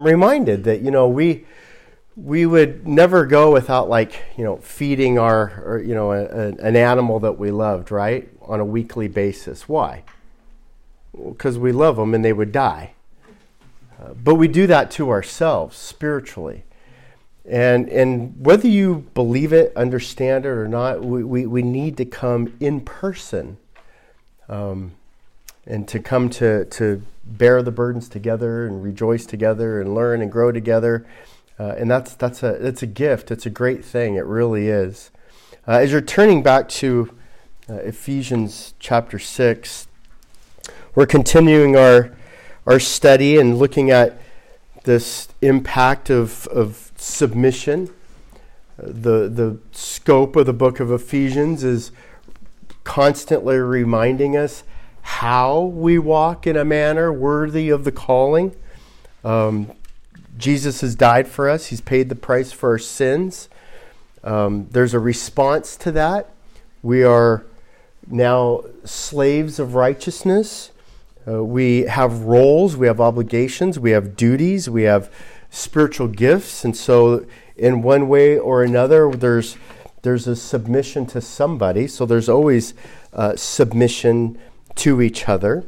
reminded that you know we we would never go without like you know feeding our or, you know a, a, an animal that we loved right on a weekly basis. Why? Because we love them and they would die. Uh, but we do that to ourselves spiritually. And and whether you believe it understand it or not we, we, we need to come in person um, and to come to to bear the burdens together and rejoice together and learn and grow together. Uh, and that's that's a it's a gift. It's a great thing. It really is. Uh, as you're turning back to uh, Ephesians chapter six, we're continuing our our study and looking at this impact of of submission. The the scope of the book of Ephesians is constantly reminding us how we walk in a manner worthy of the calling. Um, Jesus has died for us, He's paid the price for our sins. Um, there's a response to that. We are now slaves of righteousness. Uh, we have roles, we have obligations, we have duties, we have spiritual gifts. And so, in one way or another, there's, there's a submission to somebody. So, there's always uh, submission to each other.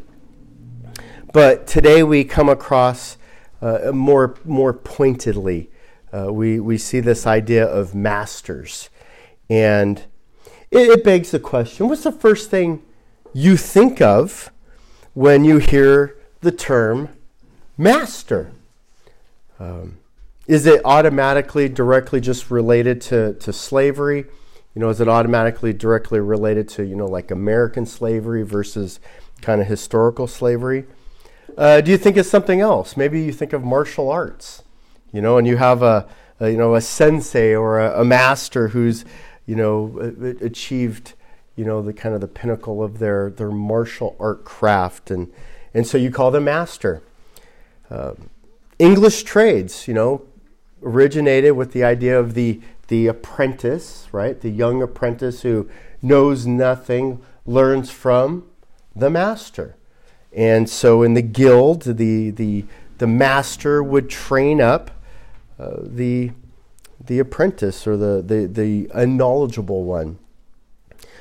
But today we come across uh, more, more pointedly, uh, we, we see this idea of masters. And it, it, begs the question what's the first thing you think of when you hear the term master? Um, is it automatically, directly just related to, to slavery? You know, is it automatically directly related to, you know, like American slavery versus kind of historical slavery? Uh, do you think it's something else? Maybe you think of martial arts, you know, and you have a, a you know, a sensei or a, a master who's, you know, achieved, you know, the kind of the pinnacle of their, their martial art craft. And, and so you call them master. Uh, English trades, you know, originated with the idea of the the apprentice, right? The young apprentice who knows nothing, learns from the master. And so in the guild, the, the, the master would train up uh, the, the apprentice or the, the, the unknowledgeable one.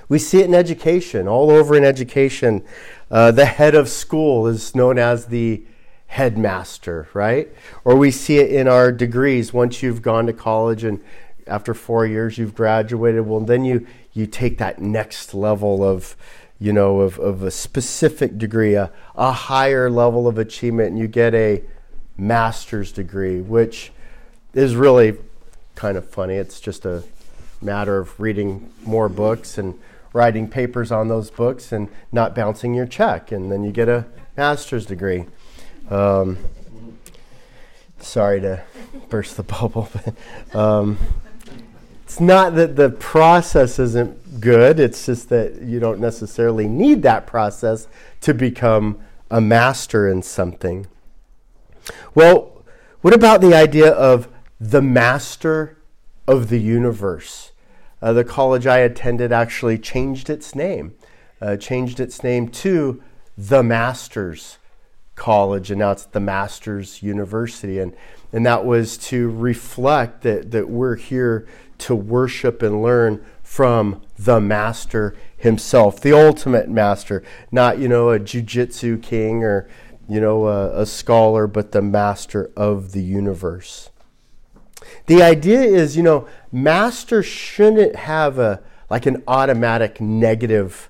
We see it in education, all over in education. Uh, the head of school is known as the headmaster, right? Or we see it in our degrees. Once you've gone to college and after four years you've graduated well then you you take that next level of you know of, of a specific degree a, a higher level of achievement and you get a master's degree which is really kind of funny. It's just a matter of reading more books and writing papers on those books and not bouncing your check and then you get a master's degree. Um, sorry to burst the bubble but um, it's not that the process isn't good, it's just that you don't necessarily need that process to become a master in something. Well, what about the idea of the master of the universe? Uh, the college I attended actually changed its name, uh, changed its name to the Masters College, and now it's the Masters University. And, and that was to reflect that, that we're here to worship and learn from the master himself, the ultimate master, not, you know, a jujitsu king or, you know, a, a scholar, but the master of the universe. The idea is, you know, master shouldn't have a like an automatic negative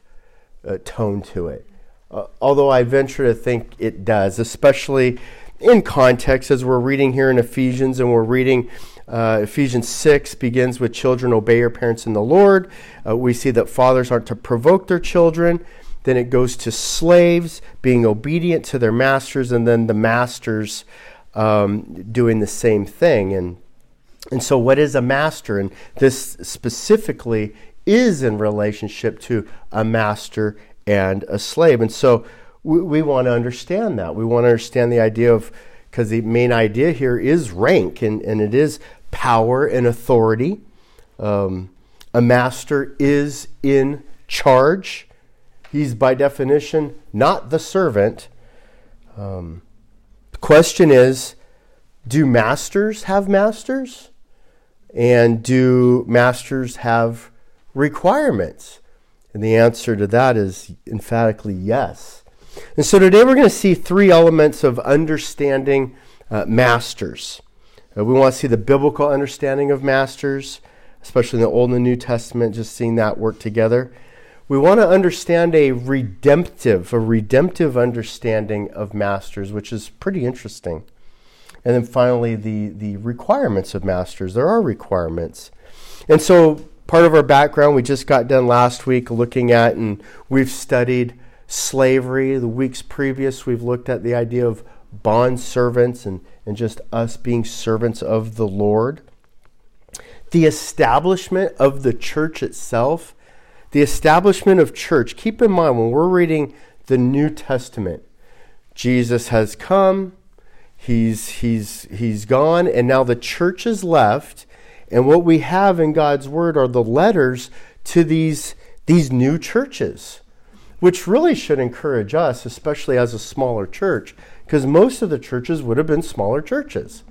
uh, tone to it. Uh, although I venture to think it does, especially in context as we're reading here in Ephesians and we're reading uh, Ephesians 6 begins with children obey your parents in the Lord. Uh, we see that fathers aren't to provoke their children. Then it goes to slaves being obedient to their masters, and then the masters um, doing the same thing. And, and so, what is a master? And this specifically is in relationship to a master and a slave. And so, we, we want to understand that. We want to understand the idea of because the main idea here is rank and, and it is power and authority. Um, a master is in charge. He's by definition not the servant. Um, the question is do masters have masters? And do masters have requirements? And the answer to that is emphatically yes. And so today we're going to see three elements of understanding uh, masters. Uh, we want to see the biblical understanding of masters, especially in the Old and the New Testament, just seeing that work together. We want to understand a redemptive, a redemptive understanding of masters, which is pretty interesting. And then finally, the, the requirements of masters. There are requirements. And so, part of our background, we just got done last week looking at, and we've studied slavery. The weeks previous, we've looked at the idea of bond servants and, and just us being servants of the Lord. The establishment of the church itself, the establishment of church. Keep in mind when we're reading the New Testament, Jesus has come, He's, he's, he's gone, and now the church is left. And what we have in God's Word are the letters to these, these new churches, which really should encourage us, especially as a smaller church, because most of the churches would have been smaller churches.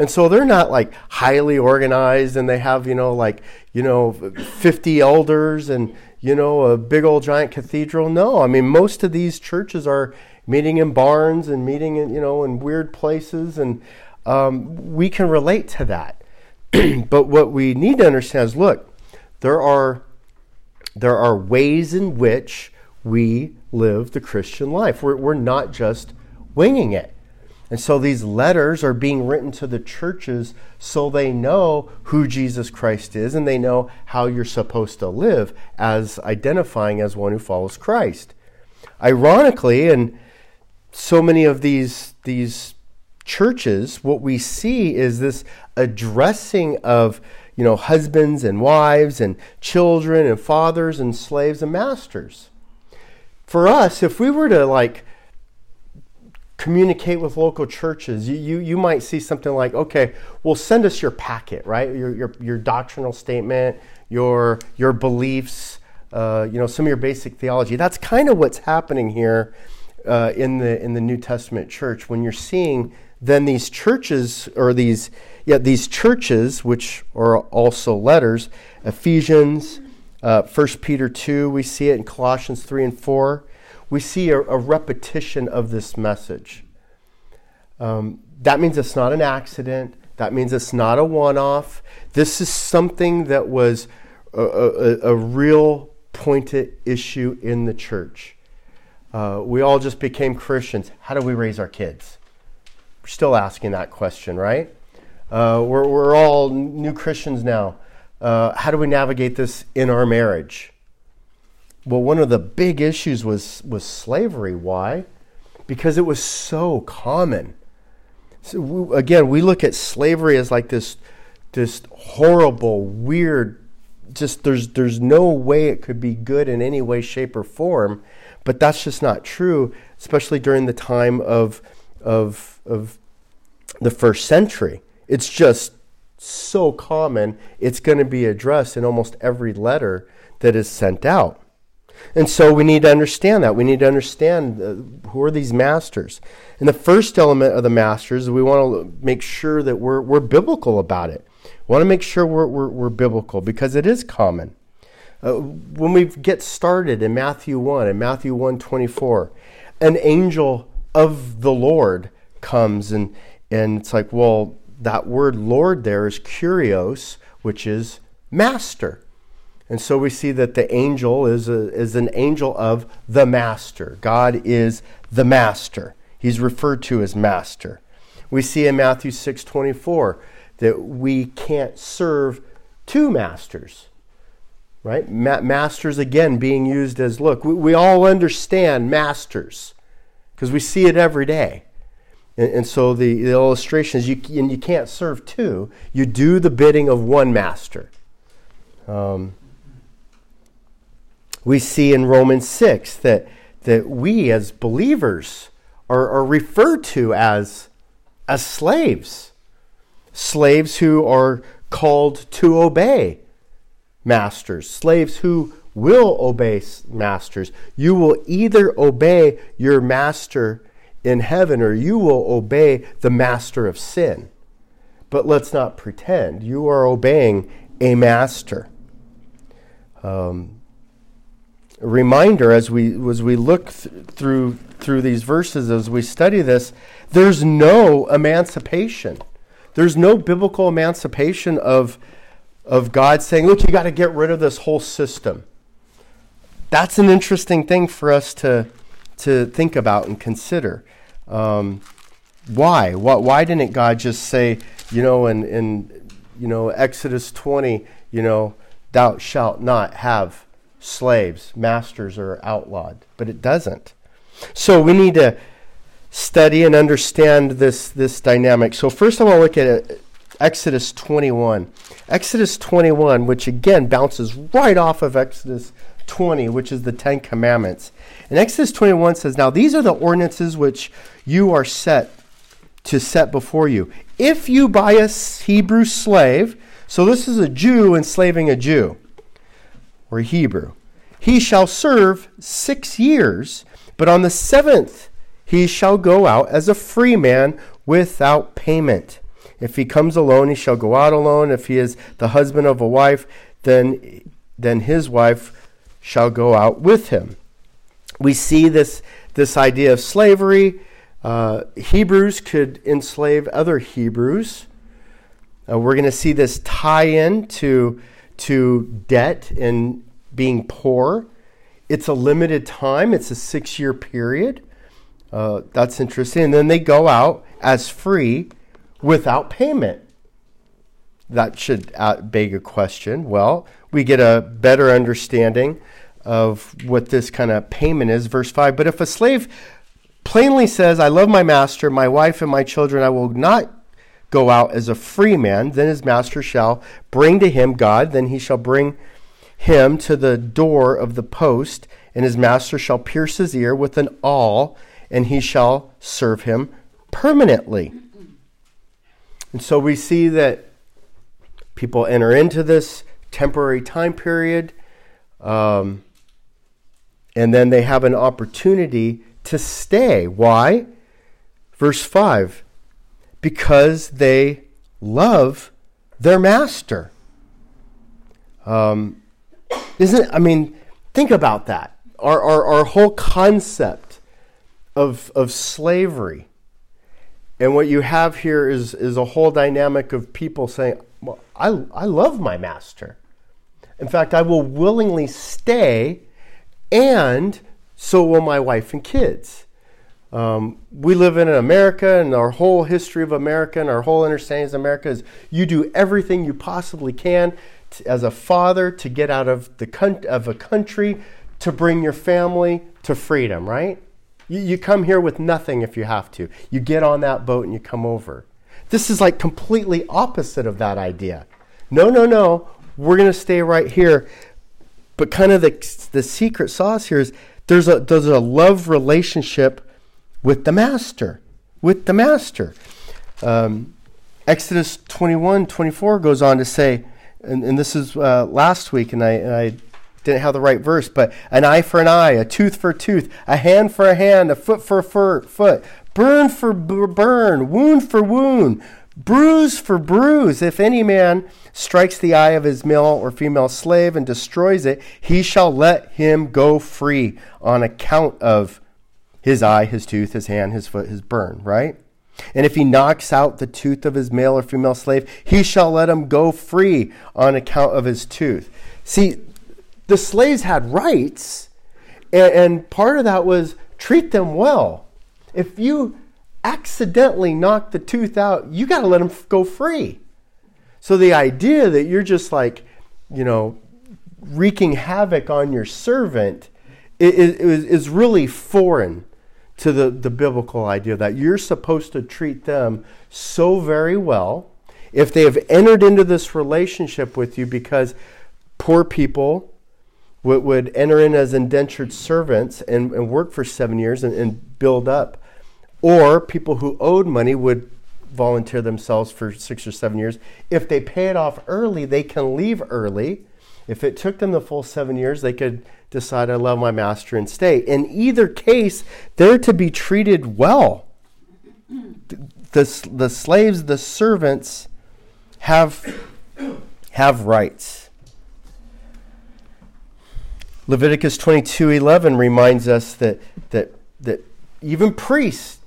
And so they're not like highly organized and they have, you know, like, you know, 50 elders and, you know, a big old giant cathedral. No, I mean, most of these churches are meeting in barns and meeting in, you know, in weird places. And um, we can relate to that. but what we need to understand is look, there are, there are ways in which we live the Christian life. We're, we're not just winging it. And so these letters are being written to the churches so they know who Jesus Christ is and they know how you're supposed to live as identifying as one who follows Christ. Ironically, and so many of these these churches, what we see is this addressing of you know husbands and wives and children and fathers and slaves and masters. For us, if we were to like communicate with local churches, you, you, you might see something like, okay, well, send us your packet, right? Your, your, your doctrinal statement, your, your beliefs, uh, you know, some of your basic theology. That's kind of what's happening here uh, in the in the New Testament church when you're seeing then these churches or these yeah these churches which are also letters Ephesians, uh, 1 Peter two we see it in Colossians three and four we see a, a repetition of this message. Um, that means it's not an accident. That means it's not a one off. This is something that was a, a, a real pointed issue in the church. Uh, we all just became Christians. How do we raise our kids? We're still asking that question, right? Uh, we're, we're all new Christians now. Uh, how do we navigate this in our marriage? Well, one of the big issues was, was slavery. Why? Because it was so common. So we, again, we look at slavery as like this, this horrible, weird, just there's, there's no way it could be good in any way, shape, or form. But that's just not true, especially during the time of, of, of the first century. It's just so common, it's going to be addressed in almost every letter that is sent out. And so we need to understand that. We need to understand uh, who are these masters. And the first element of the masters, we want to make sure that we're, we're biblical about it. We want to make sure we're, we're, we're biblical because it is common. Uh, when we get started in Matthew 1 and Matthew 1 24, an angel of the Lord comes and, and it's like, well, that word Lord there is kurios, which is master. And so we see that the angel is, a, is an angel of the master. God is the master. He's referred to as master. We see in Matthew 6 24 that we can't serve two masters right? Ma- masters again being used as look, we, we all understand masters because we see it every day. And, and so the, the illustration is you, and you can't serve two, you do the bidding of one master. Um, we see in Romans 6 that, that we as believers are, are referred to as, as slaves, slaves who are called to obey masters, slaves who will obey masters. You will either obey your master in heaven or you will obey the master of sin, but let's not pretend. You are obeying a master. Um, a reminder as we as we look th- through through these verses as we study this, there's no emancipation. There's no biblical emancipation of of God saying, "Look, you got to get rid of this whole system." That's an interesting thing for us to to think about and consider. Um, why? why? Why didn't God just say, you know, in, in you know Exodus 20, you know, thou shalt not have slaves, masters are outlawed, but it doesn't. So we need to study and understand this this dynamic. So first I want to look at Exodus 21. Exodus 21, which again bounces right off of Exodus 20, which is the Ten Commandments. And Exodus 21 says, Now these are the ordinances which you are set to set before you. If you buy a Hebrew slave, so this is a Jew enslaving a Jew, or a Hebrew, he shall serve six years, but on the seventh he shall go out as a free man without payment. If he comes alone, he shall go out alone. If he is the husband of a wife, then, then his wife shall go out with him. We see this, this idea of slavery. Uh, Hebrews could enslave other Hebrews. Uh, we're going to see this tie in to, to debt and being poor. It's a limited time, it's a six year period. Uh, that's interesting. And then they go out as free without payment. That should beg a question. Well, we get a better understanding of what this kind of payment is. Verse 5 But if a slave plainly says, I love my master, my wife, and my children, I will not go out as a free man, then his master shall bring to him God, then he shall bring him to the door of the post, and his master shall pierce his ear with an awl, and he shall serve him permanently. And so we see that people enter into this temporary time period. Um, and then they have an opportunity to stay. Why? Verse 5 because they love their master. Um, isn't I mean, think about that. Our, our, our whole concept of, of slavery. And what you have here is, is a whole dynamic of people saying, Well, I, I love my master. In fact, I will willingly stay and so will my wife and kids. Um, we live in America, and our whole history of America and our whole understanding of America is you do everything you possibly can to, as a father to get out of the of a country to bring your family to freedom. Right? You, you come here with nothing if you have to. You get on that boat and you come over. This is like completely opposite of that idea. No, no, no. We're going to stay right here but kind of the, the secret sauce here is there's a, there's a love relationship with the master. With the master. Um, Exodus 21 24 goes on to say, and, and this is uh, last week, and I, and I didn't have the right verse, but an eye for an eye, a tooth for a tooth, a hand for a hand, a foot for a foot, burn for burn, wound for wound, bruise for bruise. If any man strikes the eye of his male or female slave and destroys it, he shall let him go free on account of his eye, his tooth, his hand, his foot, his burn, right? And if he knocks out the tooth of his male or female slave, he shall let him go free on account of his tooth. See, the slaves had rights, and, part of that was treat them well. If you accidentally knock the tooth out, you got to let them go free. So the idea that you're just like, you know, wreaking havoc on your servant is, is, really foreign to the, the biblical idea that you're supposed to treat them so very well if they have entered into this relationship with you because poor people would, would enter in as indentured servants and, and work for seven years and, and build up or people who owed money would volunteer themselves for six or seven years. If they pay it off early, they can leave early. If it took them the full seven years, they could decide, I love my master and stay. In either case, they're to be treated well. The, the slaves, the servants, have, have rights. Leviticus 22:11 reminds us that, that, that even priests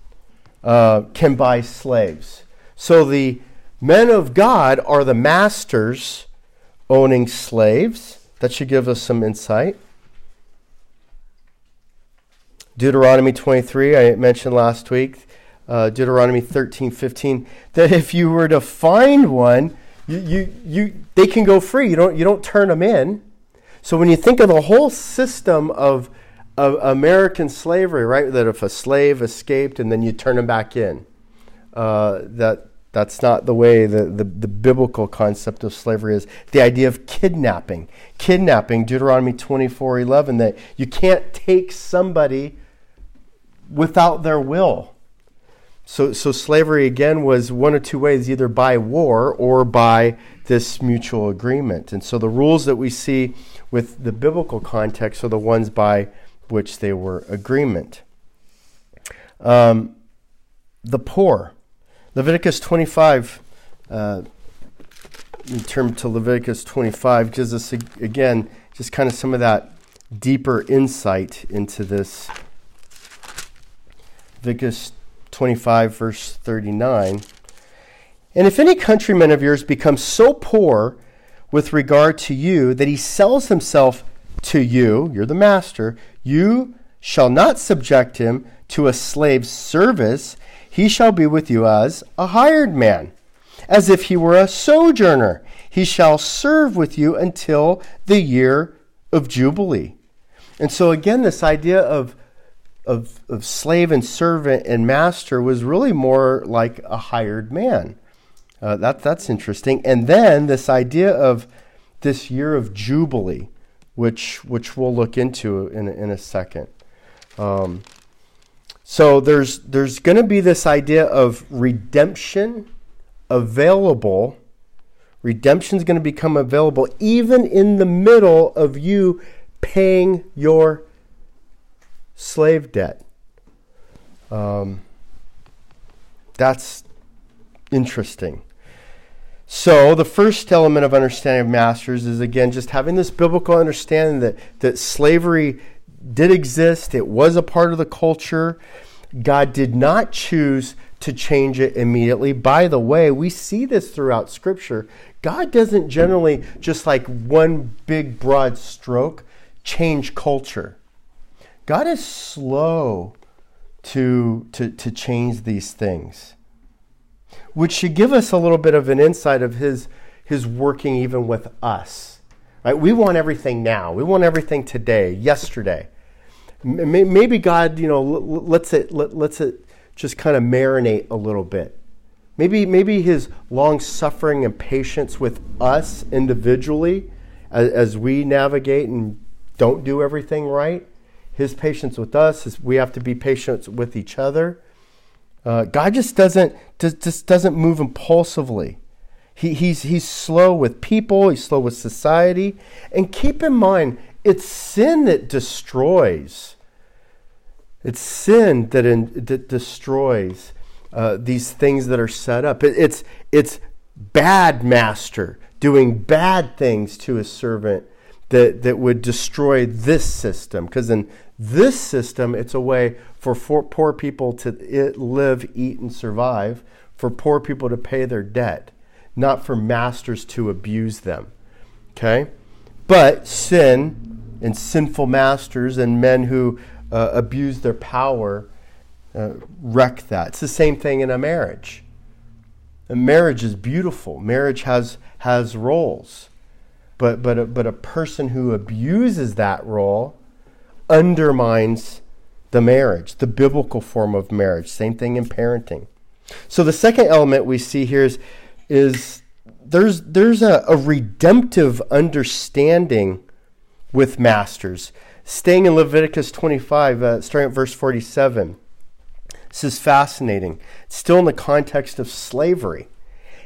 uh, can buy slaves. So the men of God are the masters owning slaves. That should give us some insight. Deuteronomy 23, I mentioned last week, uh, Deuteronomy 13, 15, that if you were to find one, you, you, you, they can go free. You don't, you don't turn them in. So when you think of the whole system of, of American slavery, right, that if a slave escaped and then you turn him back in, uh, that that's not the way the, the, the, biblical concept of slavery is. The idea of kidnapping. Kidnapping, Deuteronomy 24 11, that you can't take somebody without their will. So, so slavery again was one of two ways either by war or by this mutual agreement. And so the rules that we see with the biblical context are the ones by which they were agreement. Um, the poor. Leviticus 25, uh, in term to Leviticus 25, gives us, again, just kind of some of that deeper insight into this. Leviticus 25, verse 39. And if any countryman of yours becomes so poor with regard to you that he sells himself to you, you're the master, you shall not subject him to a slave's service. He shall be with you as a hired man, as if he were a sojourner. He shall serve with you until the year of Jubilee. And so, again, this idea of, of, of slave and servant and master was really more like a hired man. Uh, that, that's interesting. And then this idea of this year of Jubilee, which, which we'll look into in, in a second. Um, so there's, there's going to be this idea of redemption available. Redemption is going to become available even in the middle of you paying your slave debt. Um, that's interesting. So, the first element of understanding of masters is again just having this biblical understanding that, that slavery did exist, it was a part of the culture. God did not choose to change it immediately. By the way, we see this throughout Scripture. God doesn't generally, just like one big broad stroke, change culture. God is slow to, to, to change these things which should give us a little bit of an insight of his, his working even with us. Right? We want everything now. We want everything today, yesterday. Maybe God, you know, lets it, lets it just kind of marinate a little bit. Maybe, maybe his long suffering and patience with us individually as, as we navigate and don't do everything right. His patience with us is we have to be patient with each other. Uh, God just doesn't just, doesn't move impulsively. He, he's, he's slow with people, he's slow with society. And keep in mind, it's sin that destroys. It's sin that, in, that destroys uh, these things that are set up. It, it's, it's bad master doing bad things to a servant that, that would destroy this system. Because in this system, it's a way for, for poor people to live, eat, and survive, for poor people to pay their debt, not for masters to abuse them. Okay? But sin and sinful masters and men who uh, abuse their power uh, wreck that. It's the same thing in a marriage. A marriage is beautiful. Marriage has has roles, but but a, but a person who abuses that role undermines the marriage, the biblical form of marriage. Same thing in parenting. So the second element we see here is, is there's, there's a, a redemptive understanding with masters. Staying in Leviticus 25, uh, starting at verse 47. This is fascinating. It's still in the context of slavery.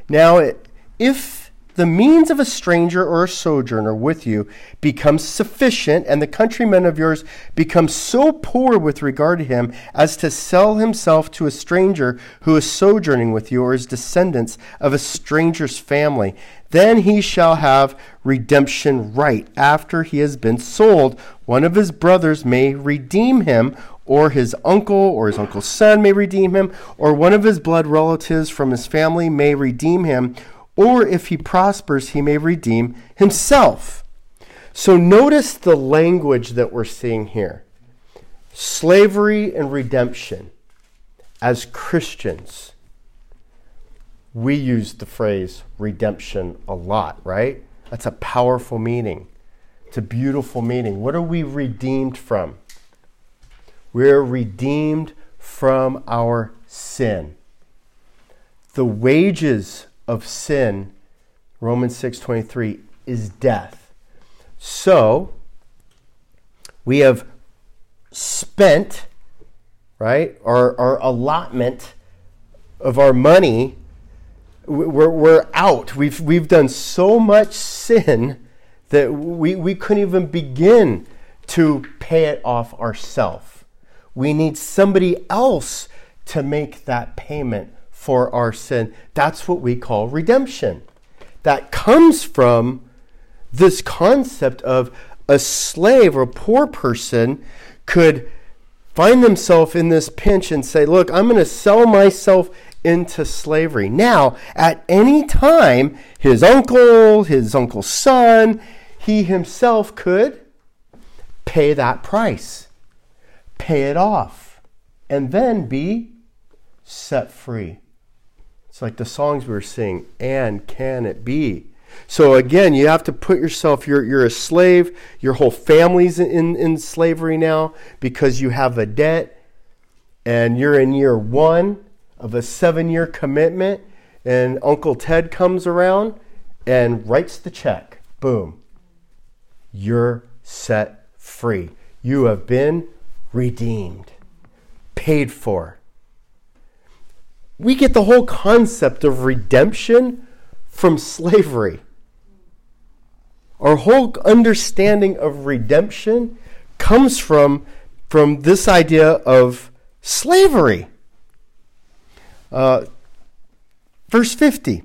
Now, it, if the means of a stranger or a sojourner with you becomes sufficient, and the countryman of yours becomes so poor with regard to him as to sell himself to a stranger who is sojourning with you, or is descendants of a stranger's family, then he shall have redemption right. After he has been sold, one of his brothers may redeem him or his uncle or his uncle's son may redeem him, or one of his blood relatives from his family may redeem him, or if he prospers, he may redeem himself. So notice the language that we're seeing here slavery and redemption. As Christians, we use the phrase redemption a lot, right? That's a powerful meaning. It's a beautiful meaning. What are we redeemed from? We're redeemed from our sin. The wages of sin, Romans 6:23, is death. So, we have spent, right, our, our allotment of our money. We're, we're out. We've, we've done so much sin that we, we couldn't even begin to pay it off ourselves. We need somebody else to make that payment for our sin. That's what we call redemption. That comes from this concept of a slave or a poor person could find themselves in this pinch and say, Look, I'm going to sell myself into slavery. Now, at any time, his uncle, his uncle's son, he himself could pay that price pay it off, and then be set free. It's like the songs we were singing, and can it be? So again, you have to put yourself, you're, you're a slave, your whole family's in, in slavery now because you have a debt, and you're in year one of a seven year commitment, and Uncle Ted comes around and writes the check. Boom. You're set free. You have been redeemed, paid for. We get the whole concept of redemption from slavery. Our whole understanding of redemption comes from, from this idea of slavery. Uh, verse 50.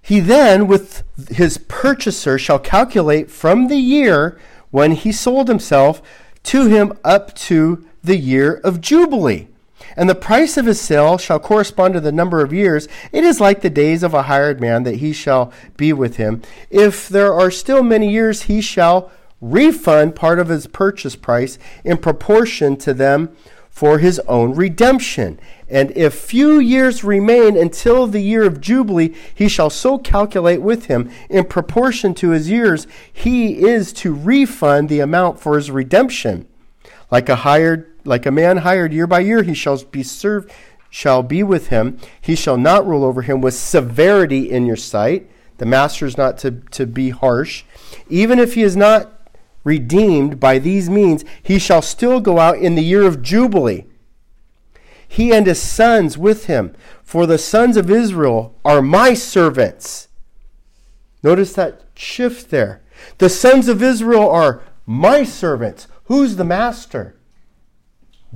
He then, with his purchaser, shall calculate from the year when he sold himself to him up to the year of Jubilee. And the price of his sale shall correspond to the number of years. It is like the days of a hired man that he shall be with him. If there are still many years, he shall refund part of his purchase price in proportion to them for his own redemption. And if few years remain until the year of Jubilee, he shall so calculate with him in proportion to his years, he is to refund the amount for his redemption. Like a hired like a man hired year by year, he shall be served shall be with him. He shall not rule over him with severity in your sight. The master is not to, to be harsh. Even if he is not redeemed by these means, he shall still go out in the year of Jubilee he and his sons with him. For the sons of Israel are my servants. Notice that shift there. The sons of Israel are my servants. Who's the master?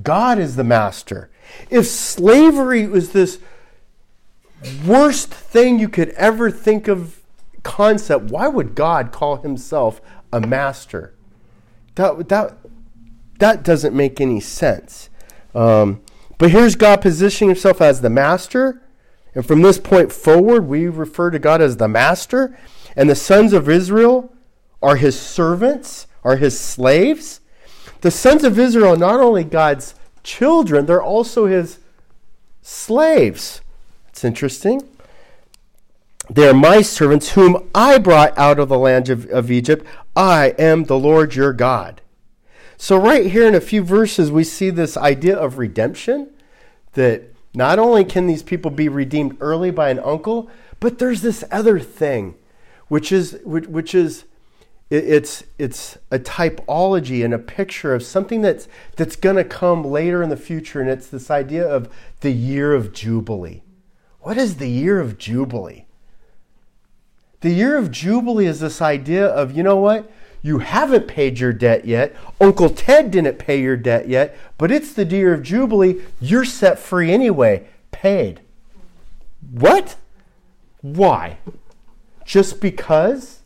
God is the master. If slavery was this worst thing you could ever think of concept, why would God call himself a master? That, that, that doesn't make any sense. Um, but here's God positioning himself as the master. And from this point forward, we refer to God as the master. And the sons of Israel are his servants, are his slaves. The sons of Israel are not only God's children, they're also his slaves. It's interesting. They are my servants, whom I brought out of the land of, of Egypt. I am the Lord your God. So, right here in a few verses, we see this idea of redemption that not only can these people be redeemed early by an uncle, but there's this other thing, which is, which, which is, it's it's a typology and a picture of something that's that's going to come later in the future and it's this idea of the year of jubilee What is the year of Jubilee? The year of Jubilee is this idea of, you know what? You haven't paid your debt yet. Uncle Ted didn't pay your debt yet, but it's the year of Jubilee. You're set free anyway. Paid. What? Why? Just because?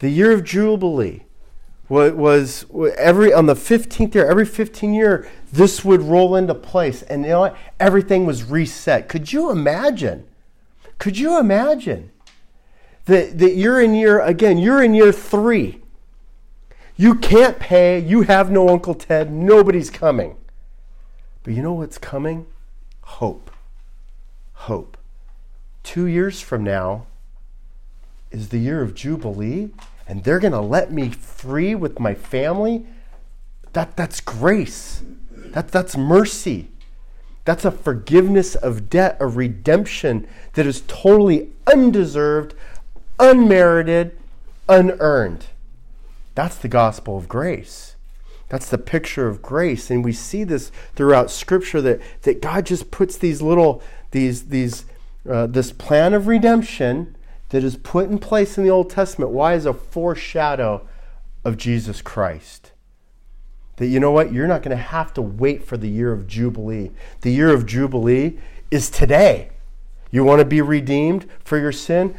The year of Jubilee was every on the 15th year, every 15 year, this would roll into place. And you know what? Everything was reset. Could you imagine? Could you imagine that, that you're in year, again, you're in year three. You can't pay. You have no Uncle Ted. Nobody's coming. But you know what's coming? Hope. Hope. Two years from now is the year of Jubilee and they're going to let me free with my family, that, that's grace. That, that's mercy. That's a forgiveness of debt, a redemption that is totally undeserved, unmerited, unearned. That's the gospel of grace. That's the picture of grace. And we see this throughout Scripture that, that God just puts these little, these, these, uh, this plan of redemption that is put in place in the Old Testament, why is a foreshadow of Jesus Christ? That you know what? You're not going to have to wait for the year of Jubilee. The year of Jubilee is today. You want to be redeemed for your sin?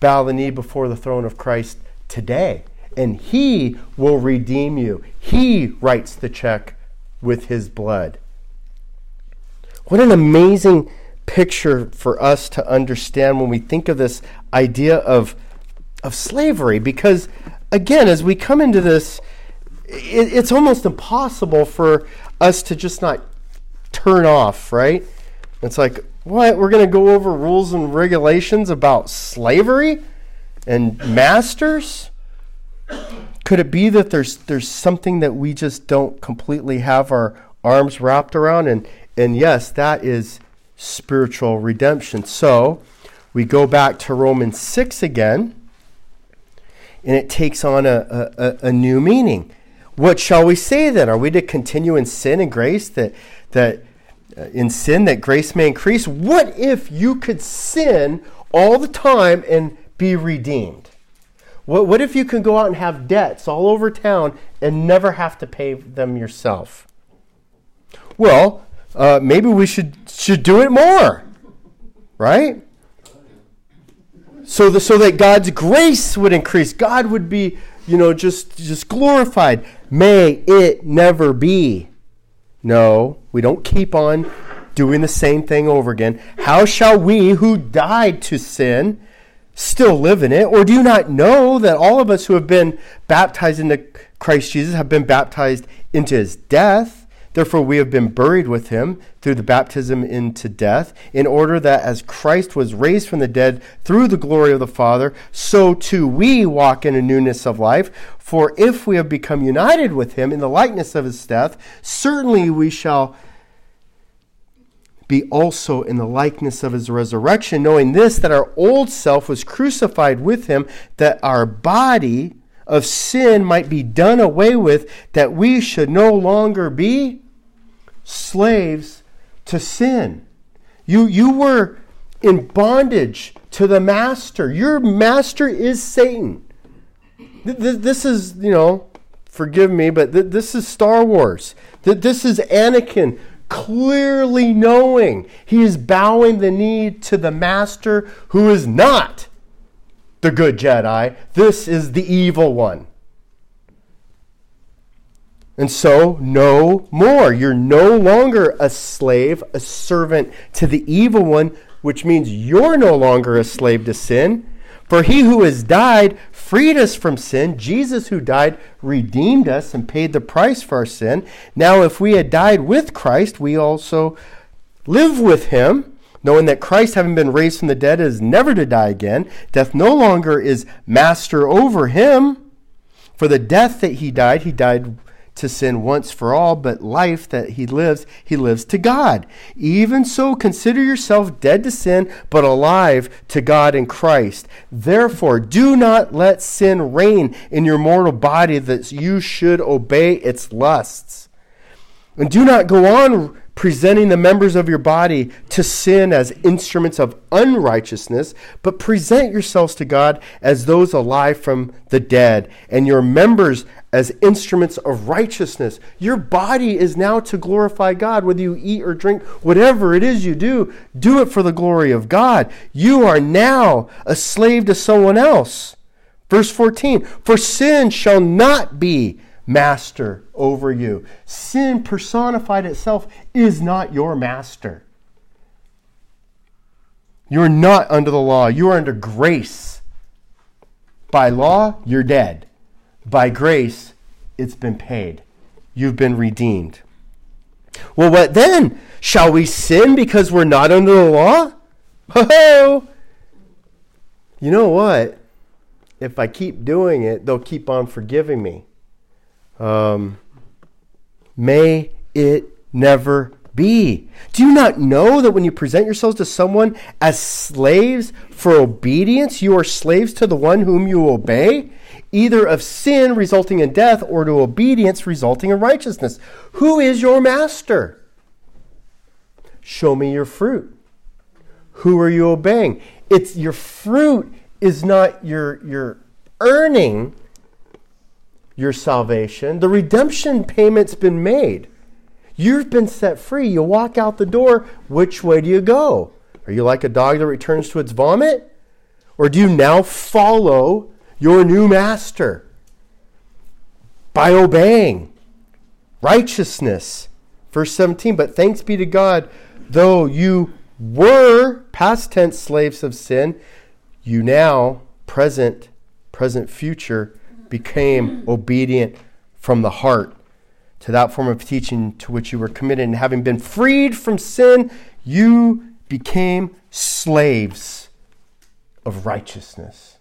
Bow the knee before the throne of Christ today. And He will redeem you. He writes the check with His blood. What an amazing picture for us to understand when we think of this idea of, of slavery. Because, again, as we come into this, it, it's almost impossible for us to just not turn off, right? It's like, what? We're going to go over rules and regulations about slavery and masters? Could it be that there's there's something that we just don't completely have our arms wrapped around? And and yes, that is spiritual redemption. So we go back to Romans 6 again, and it takes on a, a, a new meaning. What shall we say then? Are we to continue in sin and grace that, that uh, in sin that grace may increase? What if you could sin all the time and be redeemed? What, what if you could go out and have debts all over town and never have to pay them yourself? Well, uh, maybe we should should do it more, right? So the, so that God's grace would increase, God would be you know just just glorified. May it never be. No, we don't keep on doing the same thing over again. How shall we who died to sin still live in it? Or do you not know that all of us who have been baptized into Christ Jesus have been baptized into his death? Therefore, we have been buried with him through the baptism into death, in order that as Christ was raised from the dead through the glory of the Father, so too we walk in a newness of life. For if we have become united with him in the likeness of his death, certainly we shall be also in the likeness of his resurrection, knowing this, that our old self was crucified with him, that our body of sin might be done away with, that we should no longer be slaves to sin. You, you were in bondage to the master. Your master is Satan. This is, you know, forgive me, but this is Star Wars. This is Anakin clearly knowing he is bowing the knee to the master who is not the good Jedi. This is the evil one. And so, no more. You're no longer a slave, a servant to the evil one, which means you're no longer a slave to sin. For he who has died freed us from sin. Jesus, who died, redeemed us and paid the price for our sin. Now, if we had died with Christ, we also live with him, knowing that Christ, having been raised from the dead, is never to die again. Death no longer is master over him. For the death that he died, he died to sin once for all, but life that he lives, he lives to God. Even so, consider yourself dead to sin, but alive to God in Christ. Therefore, do not let sin reign in your mortal body that you should obey its lusts. And do not go on presenting the members of your body to sin as instruments of unrighteousness, but present yourselves to God as those alive from the dead, and your members as instruments of righteousness. Your body is now to glorify God, whether you eat or drink, whatever it is you do, do it for the glory of God. You are now a slave to someone else. Verse 14 For sin shall not be master over you. Sin personified itself is not your master. You're not under the law, you are under grace. By law, you're dead. By grace, it's been paid. You've been redeemed. Well, what then? Shall we sin because we're not under the law? Ho You know what? If I keep doing it, they'll keep on forgiving me. Um, may it never be. Do you not know that when you present yourselves to someone as slaves for obedience, you are slaves to the one whom you obey? Either of sin resulting in death or to obedience resulting in righteousness. Who is your master? Show me your fruit. Who are you obeying? It's your fruit is not your your earning your salvation. The redemption payment's been made. You've been set free. You walk out the door. Which way do you go? Are you like a dog that returns to its vomit? Or do you now follow your new master by obeying righteousness? Verse 17, but thanks be to God, though you were past tense slaves of sin, you now, present, present, future, became obedient from the heart to that form of teaching to which you were committed. And having been freed from sin, you became slaves of righteousness.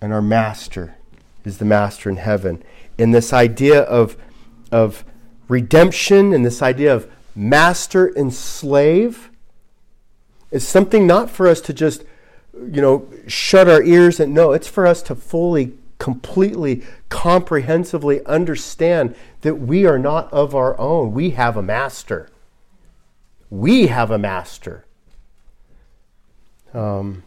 And our master is the master in heaven. In this idea of, of redemption and this idea of master and slave is something not for us to just you know shut our ears and no it's for us to fully completely, comprehensively understand that we are not of our own. We have a master. We have a master. Um,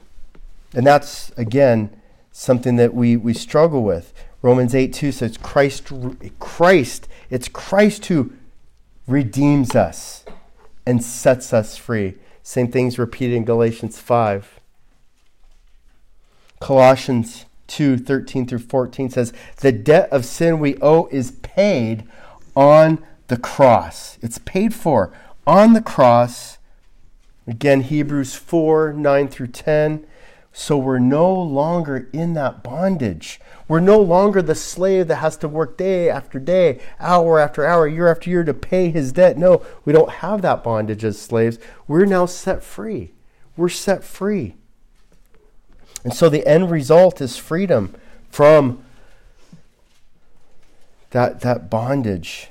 and that's, again, something that we, we struggle with. Romans 8 2 says, Christ, Christ, it's Christ who redeems us and sets us free. Same things repeated in Galatians 5. Colossians 2 13 through 14 says, The debt of sin we owe is paid on the cross. It's paid for on the cross. Again, Hebrews 4 9 through 10. So we're no longer in that bondage. We're no longer the slave that has to work day after day, hour after hour, year after year to pay his debt. No, we don't have that bondage as slaves. We're now set free. We're set free. And so the end result is freedom from that, that bondage.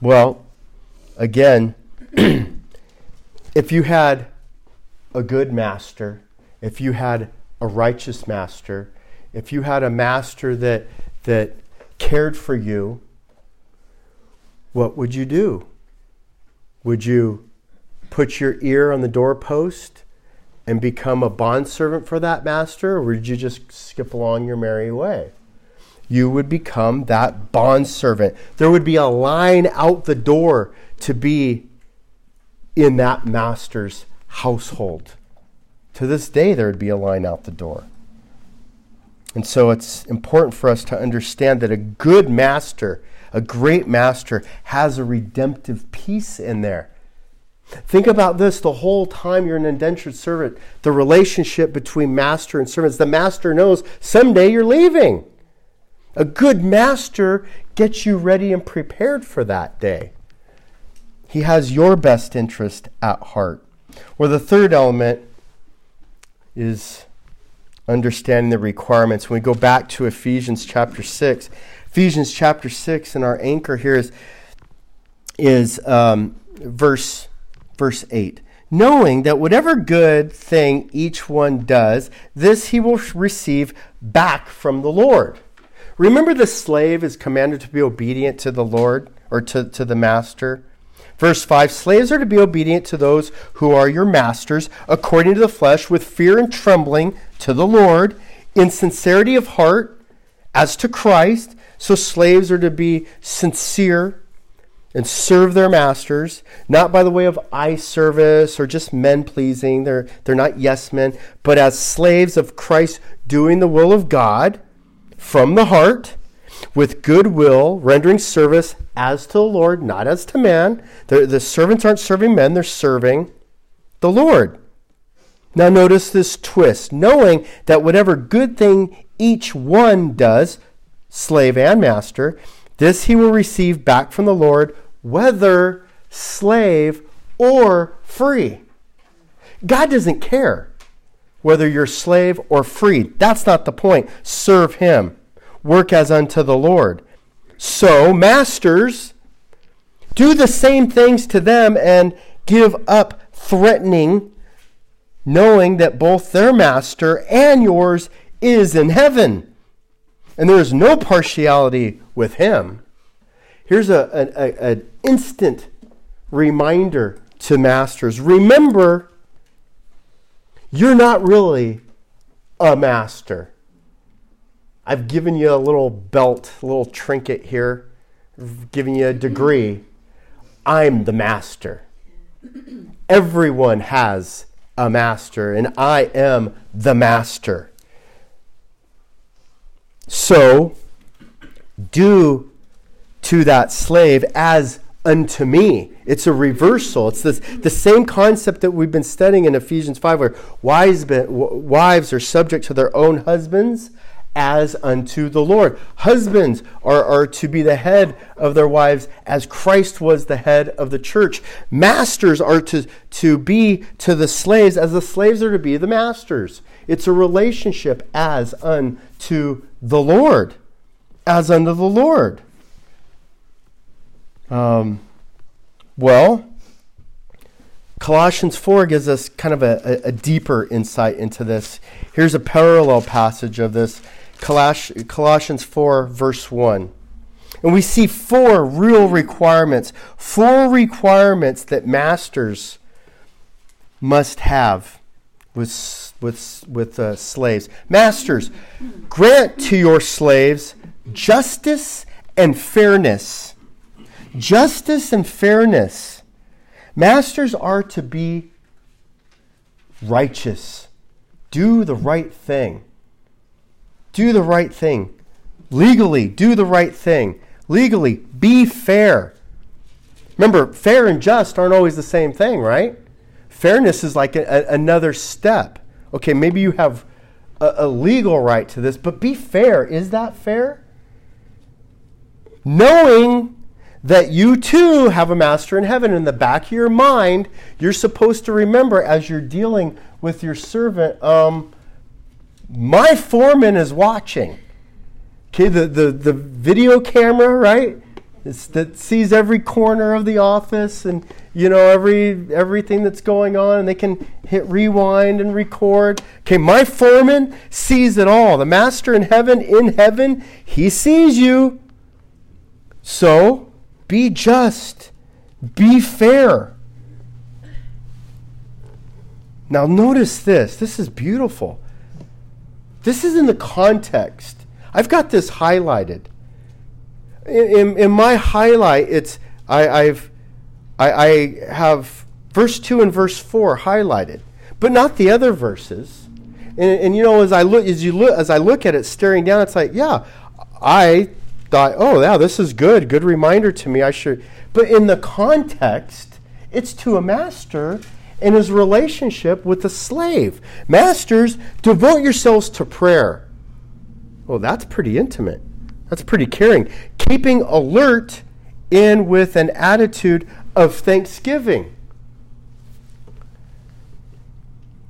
Well, again, if you had a good master, if you had a righteous master, if you had a master that, that cared for you, what would you do? Would you put your ear on the doorpost and become a bondservant for that master, or would you just skip along your merry way? You would become that bondservant. There would be a line out the door to be in that master's household. To this day, there would be a line out the door. And so it's important for us to understand that a good master, a great master, has a redemptive piece in there. Think about this the whole time you're an indentured servant, the relationship between master and servants. The master knows someday you're leaving. A good master gets you ready and prepared for that day. He has your best interest at heart. Or the third element is understanding the requirements. When we go back to Ephesians chapter 6, Ephesians chapter 6, and our anchor here is, is um, verse Verse 8 Knowing that whatever good thing each one does, this he will receive back from the Lord. Remember, the slave is commanded to be obedient to the Lord or to, to the master. Verse 5 Slaves are to be obedient to those who are your masters, according to the flesh, with fear and trembling to the Lord, in sincerity of heart, as to Christ. So slaves are to be sincere and serve their masters, not by the way of eye service or just men pleasing. They're, they're not yes men, but as slaves of Christ doing the will of God from the heart with good will, rendering service as to the Lord, not as to man. The, the servants aren't serving men, they're serving the Lord. Now, notice this twist knowing that whatever good thing each one does, slave and master, this he will receive back from the Lord, whether slave or free. God doesn't care whether you're slave or free. That's not the point. Serve him work as unto the Lord. So, masters, do the same things to them and give up threatening, knowing that both their master and yours is in heaven. And there is no partiality with him. Here's a, a, an instant reminder to masters remember, you're not really a master. I've given you a little belt, a little trinket here, given you a degree. I'm the master. Everyone has a master, and I am the master. So, do to that slave as unto me. It's a reversal. It's this, the same concept that we've been studying in Ephesians 5, where wives, wives are subject to their own husbands as unto the Lord. Husbands are, are to be the head of their wives as Christ was the head of the church. Masters are to, to be to the slaves as the slaves are to be the masters. It's a relationship as unto the Lord. As unto the Lord. Um, well, Colossians 4 gives us kind of a, a, deeper insight into this. Here's a parallel passage of this Colossians 4, verse 1. And we see four real requirements, four requirements that masters must have with, with, with uh, slaves. Masters, grant to your slaves justice and fairness. Justice and fairness. Masters are to be righteous, do the right thing do the right thing. Legally, do the right thing. Legally, be fair. Remember, fair and just aren't always the same thing, right? Fairness is like a, a, another step. Okay, maybe you have a, a legal right to this, but be fair. Is that fair? Knowing that you too have a master in heaven. In the back of your mind, you're supposed to remember as you're dealing with your servant, um, my foreman is watching. Okay, the, the, the video camera, right? That sees every corner of the office and you know every everything that's going on and they can hit rewind and record. Okay my foreman sees it all. The master in heaven in heaven he sees you. So be just. Be fair. Now notice this. This is beautiful. This is in the context. I've got this highlighted. In, in, my highlight, it's I, I've I, I have verse two and verse four highlighted, but not the other verses. And, and you know, as I look as you look as I look at it, staring down, it's like, yeah, I thought, oh yeah, this is good, good reminder to me. I should. But in the context, it's to a master in his relationship with the slave. Masters, devote yourselves to prayer. Well, that's pretty intimate. That's pretty caring. Keeping alert in with an attitude of thanksgiving.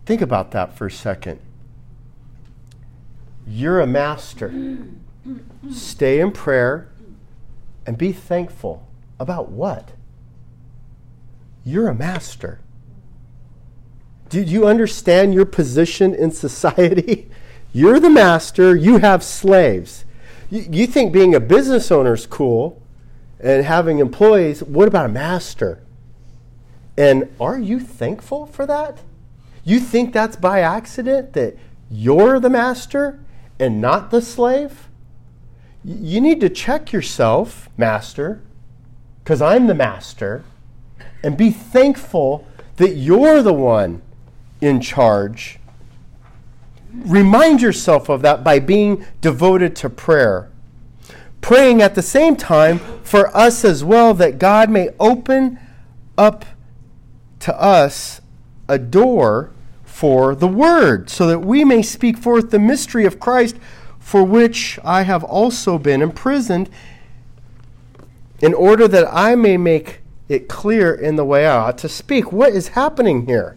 Think about that for a second. You're a master. Stay in prayer and be thankful. About what? You're a master. Do you understand your position in society? You're the master, you have slaves. You, you think being a business owner is cool. and having employees. What about a master? And are you thankful for that? You think that's by accident that you're the master and not the slave? You need to check yourself, master, because I'm the master, and be thankful that you're the one in charge. Remind yourself of that by being devoted to prayer. Praying at the same time for us as well that God may open up to us a door for the word, so that we may speak forth the mystery of Christ, for which I have also been imprisoned, in order that I may make it clear in the way I ought to speak. What is happening here?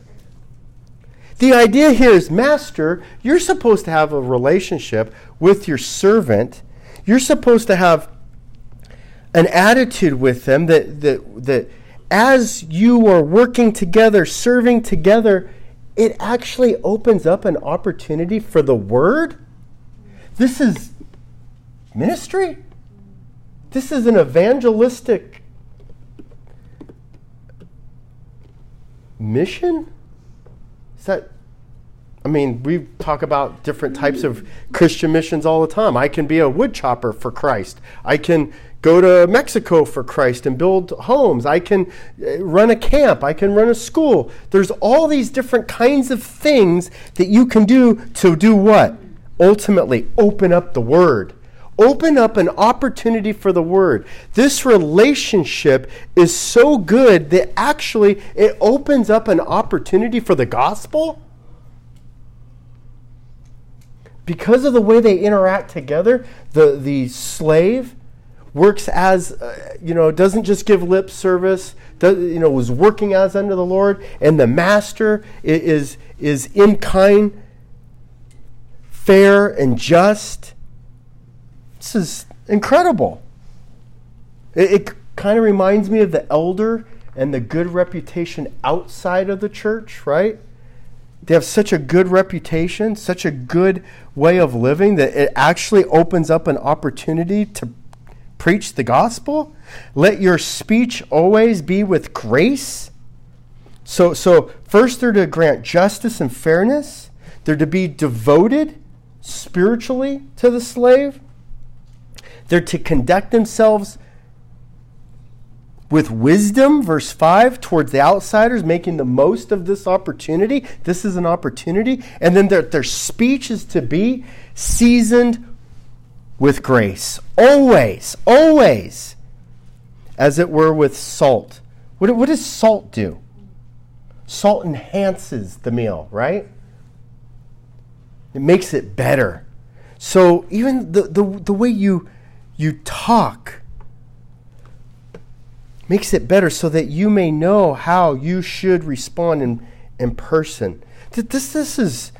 The idea here is, Master, you're supposed to have a relationship with your servant. You're supposed to have an attitude with them that, that, that as you are working together, serving together, it actually opens up an opportunity for the word. This is ministry. This is an evangelistic mission. Is that I mean, we talk about different types of Christian missions all the time. I can be a wood chopper for Christ. I can go to Mexico for Christ and build homes. I can uh, run a camp. I can run a school. There's all these different kinds of things that you can do to do what? Ultimately, open up the Word. Open up an opportunity for the Word. This relationship is so good that actually it opens up an opportunity for the gospel because of the way they interact together, the, the slave works as, uh, you know, doesn't just give lip service, does, you know, was working as under the Lord, and the master is, is in kind, fair, and just. This is incredible. It, it kind of reminds me of the elder and the good reputation outside of the church, right? They have such a good reputation, such a good way of living that it actually opens up an opportunity to preach the gospel. Let your speech always be with grace. So, so first they're to grant justice and fairness. They're to be devoted spiritually to the slave. They're to conduct themselves with wisdom, verse 5, towards the outsiders, making the most of this opportunity. This is an opportunity. And then their, their speech is to be seasoned with grace. Always, always, as it were with salt. What, what does salt do? Salt enhances the meal, right? It makes it better. So even the, the, the way you, you talk makes it better so that you may know how you should respond in, in person. This, this, is,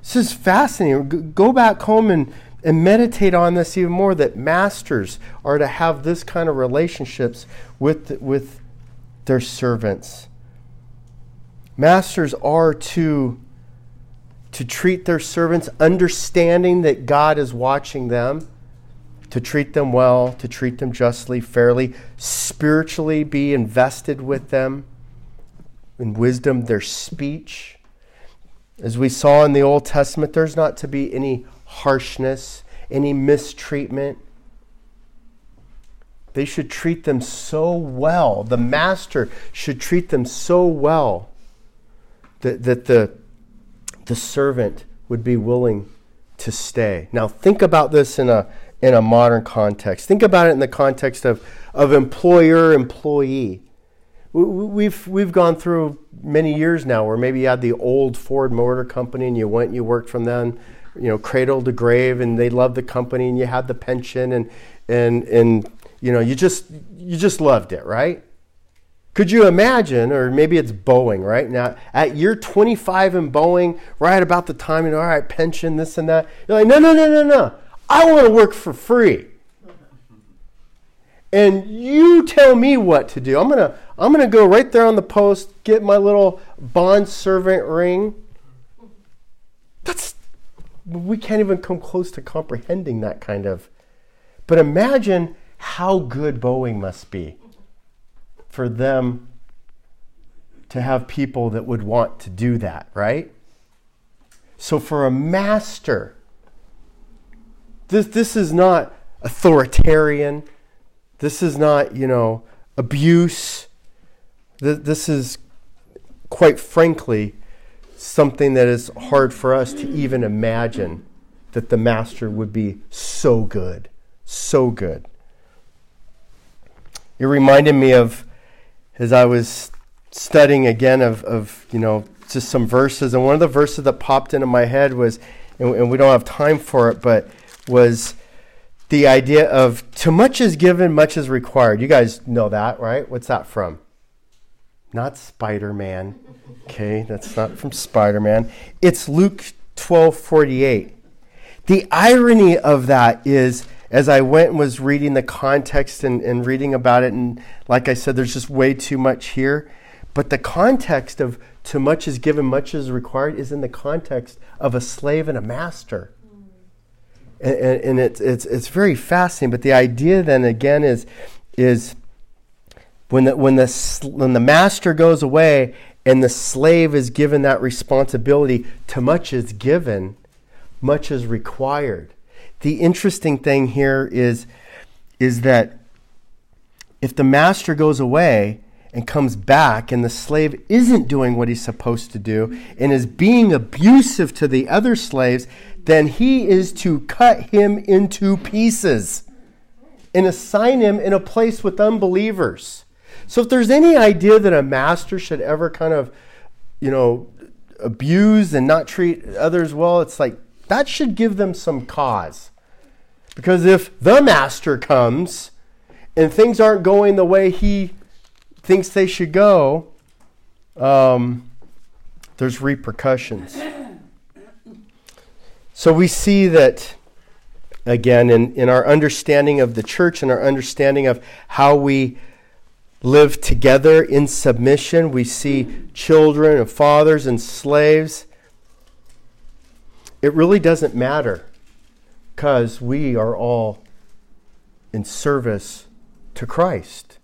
this is fascinating. Go back home and and meditate on this even more that masters are to have this kind of relationships with, with their servants. Masters are to, to treat their servants, understanding that God is watching them, to treat them well, to treat them justly, fairly, spiritually be invested with them in wisdom, their speech. As we saw in the Old Testament, there's not to be any harshness, any mistreatment. They should treat them so well. The master should treat them so well that, that the, the servant would be willing to stay. Now, think about this in a, in a modern context. Think about it in the context of, of employer employee. We've, we've gone through many years now where maybe you had the old Ford Motor Company and you went and you worked from them you know, cradle to grave, and they loved the company, and you had the pension, and and and you know, you just you just loved it, right? Could you imagine, or maybe it's Boeing, right? Now, at year 25 in Boeing, right about the time, you know, all right, pension, this and that. You're like, no, no, no, no, no. I want to work for free. And you tell me what to do. I'm gonna, I'm gonna go right there on the post, get my little bond servant ring. That's we can't even come close to comprehending that kind of. But imagine how good Boeing must be for them to have people that would want to do that, right? So for a master, this, this is not authoritarian. This is not, you know, abuse. This, is, quite frankly, something that is hard for us to even imagine that the master would be so good. So good. It reminded me of, as I was studying again, of, of you know, just some verses. And one of the verses that popped into my head was, and, and we don't have time for it, but was the idea of too much is given, much is required. You guys know that, right? What's that from? Not Spider Man. Okay, that's not from Spider Man. It's Luke twelve forty eight. The irony of that is, as I went and was reading the context and, and reading about it, and like I said, there's just way too much here. But the context of too much is given, much is required is in the context of a slave and a master. And, and, it's, it's, it's very fascinating. But the idea then again is, is when the, when, the, when the master goes away and the slave is given that responsibility, too much is given, much is required. The interesting thing here is, is that if the master goes away, and comes back and the slave isn't doing what he's supposed to do and is being abusive to the other slaves, then he is to cut him into pieces and assign him in a place with unbelievers. So if there's any idea that a master should ever kind of, you know, abuse and not treat others well, it's like that should give them some cause. Because if the master comes and things aren't going the way he thinks they should go, um, there's repercussions. So we see that, again, in, in our understanding of the church and our understanding of how we live together in submission, we see children and fathers and slaves. It really doesn't matter because we are all in service to Christ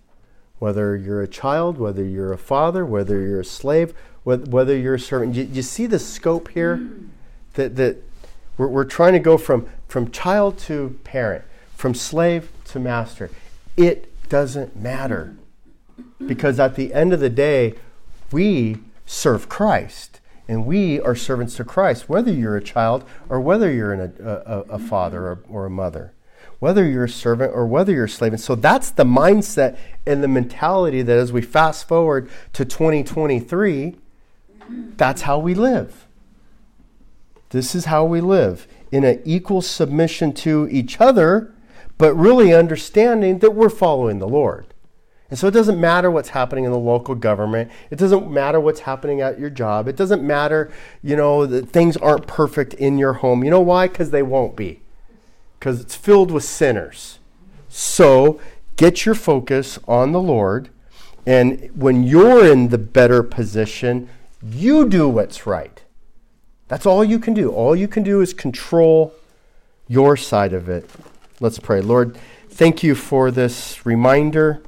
whether you're a child, whether you're a father, whether you're a slave, whether you're a servant. You, you see the scope here that, that we're, we're trying to go from, from child to parent, from slave to master. It doesn't matter because at the end of the day, we serve Christ and we are servants to Christ, whether you're a child or whether you're a, a, a father or, or a mother whether you're a servant or whether you're a slave. And so that's the mindset and the mentality that as we fast forward to 2023, that's how we live. This is how we live in an equal submission to each other, but really understanding that we're following the Lord. And so it doesn't matter what's happening in the local government. It doesn't matter what's happening at your job. It doesn't matter, you know, that things aren't perfect in your home. You know why? Because they won't be because it's filled with sinners. So get your focus on the Lord. And when you're in the better position, you do what's right. That's all you can do. All you can do is control your side of it. Let's pray. Lord, thank you for this reminder.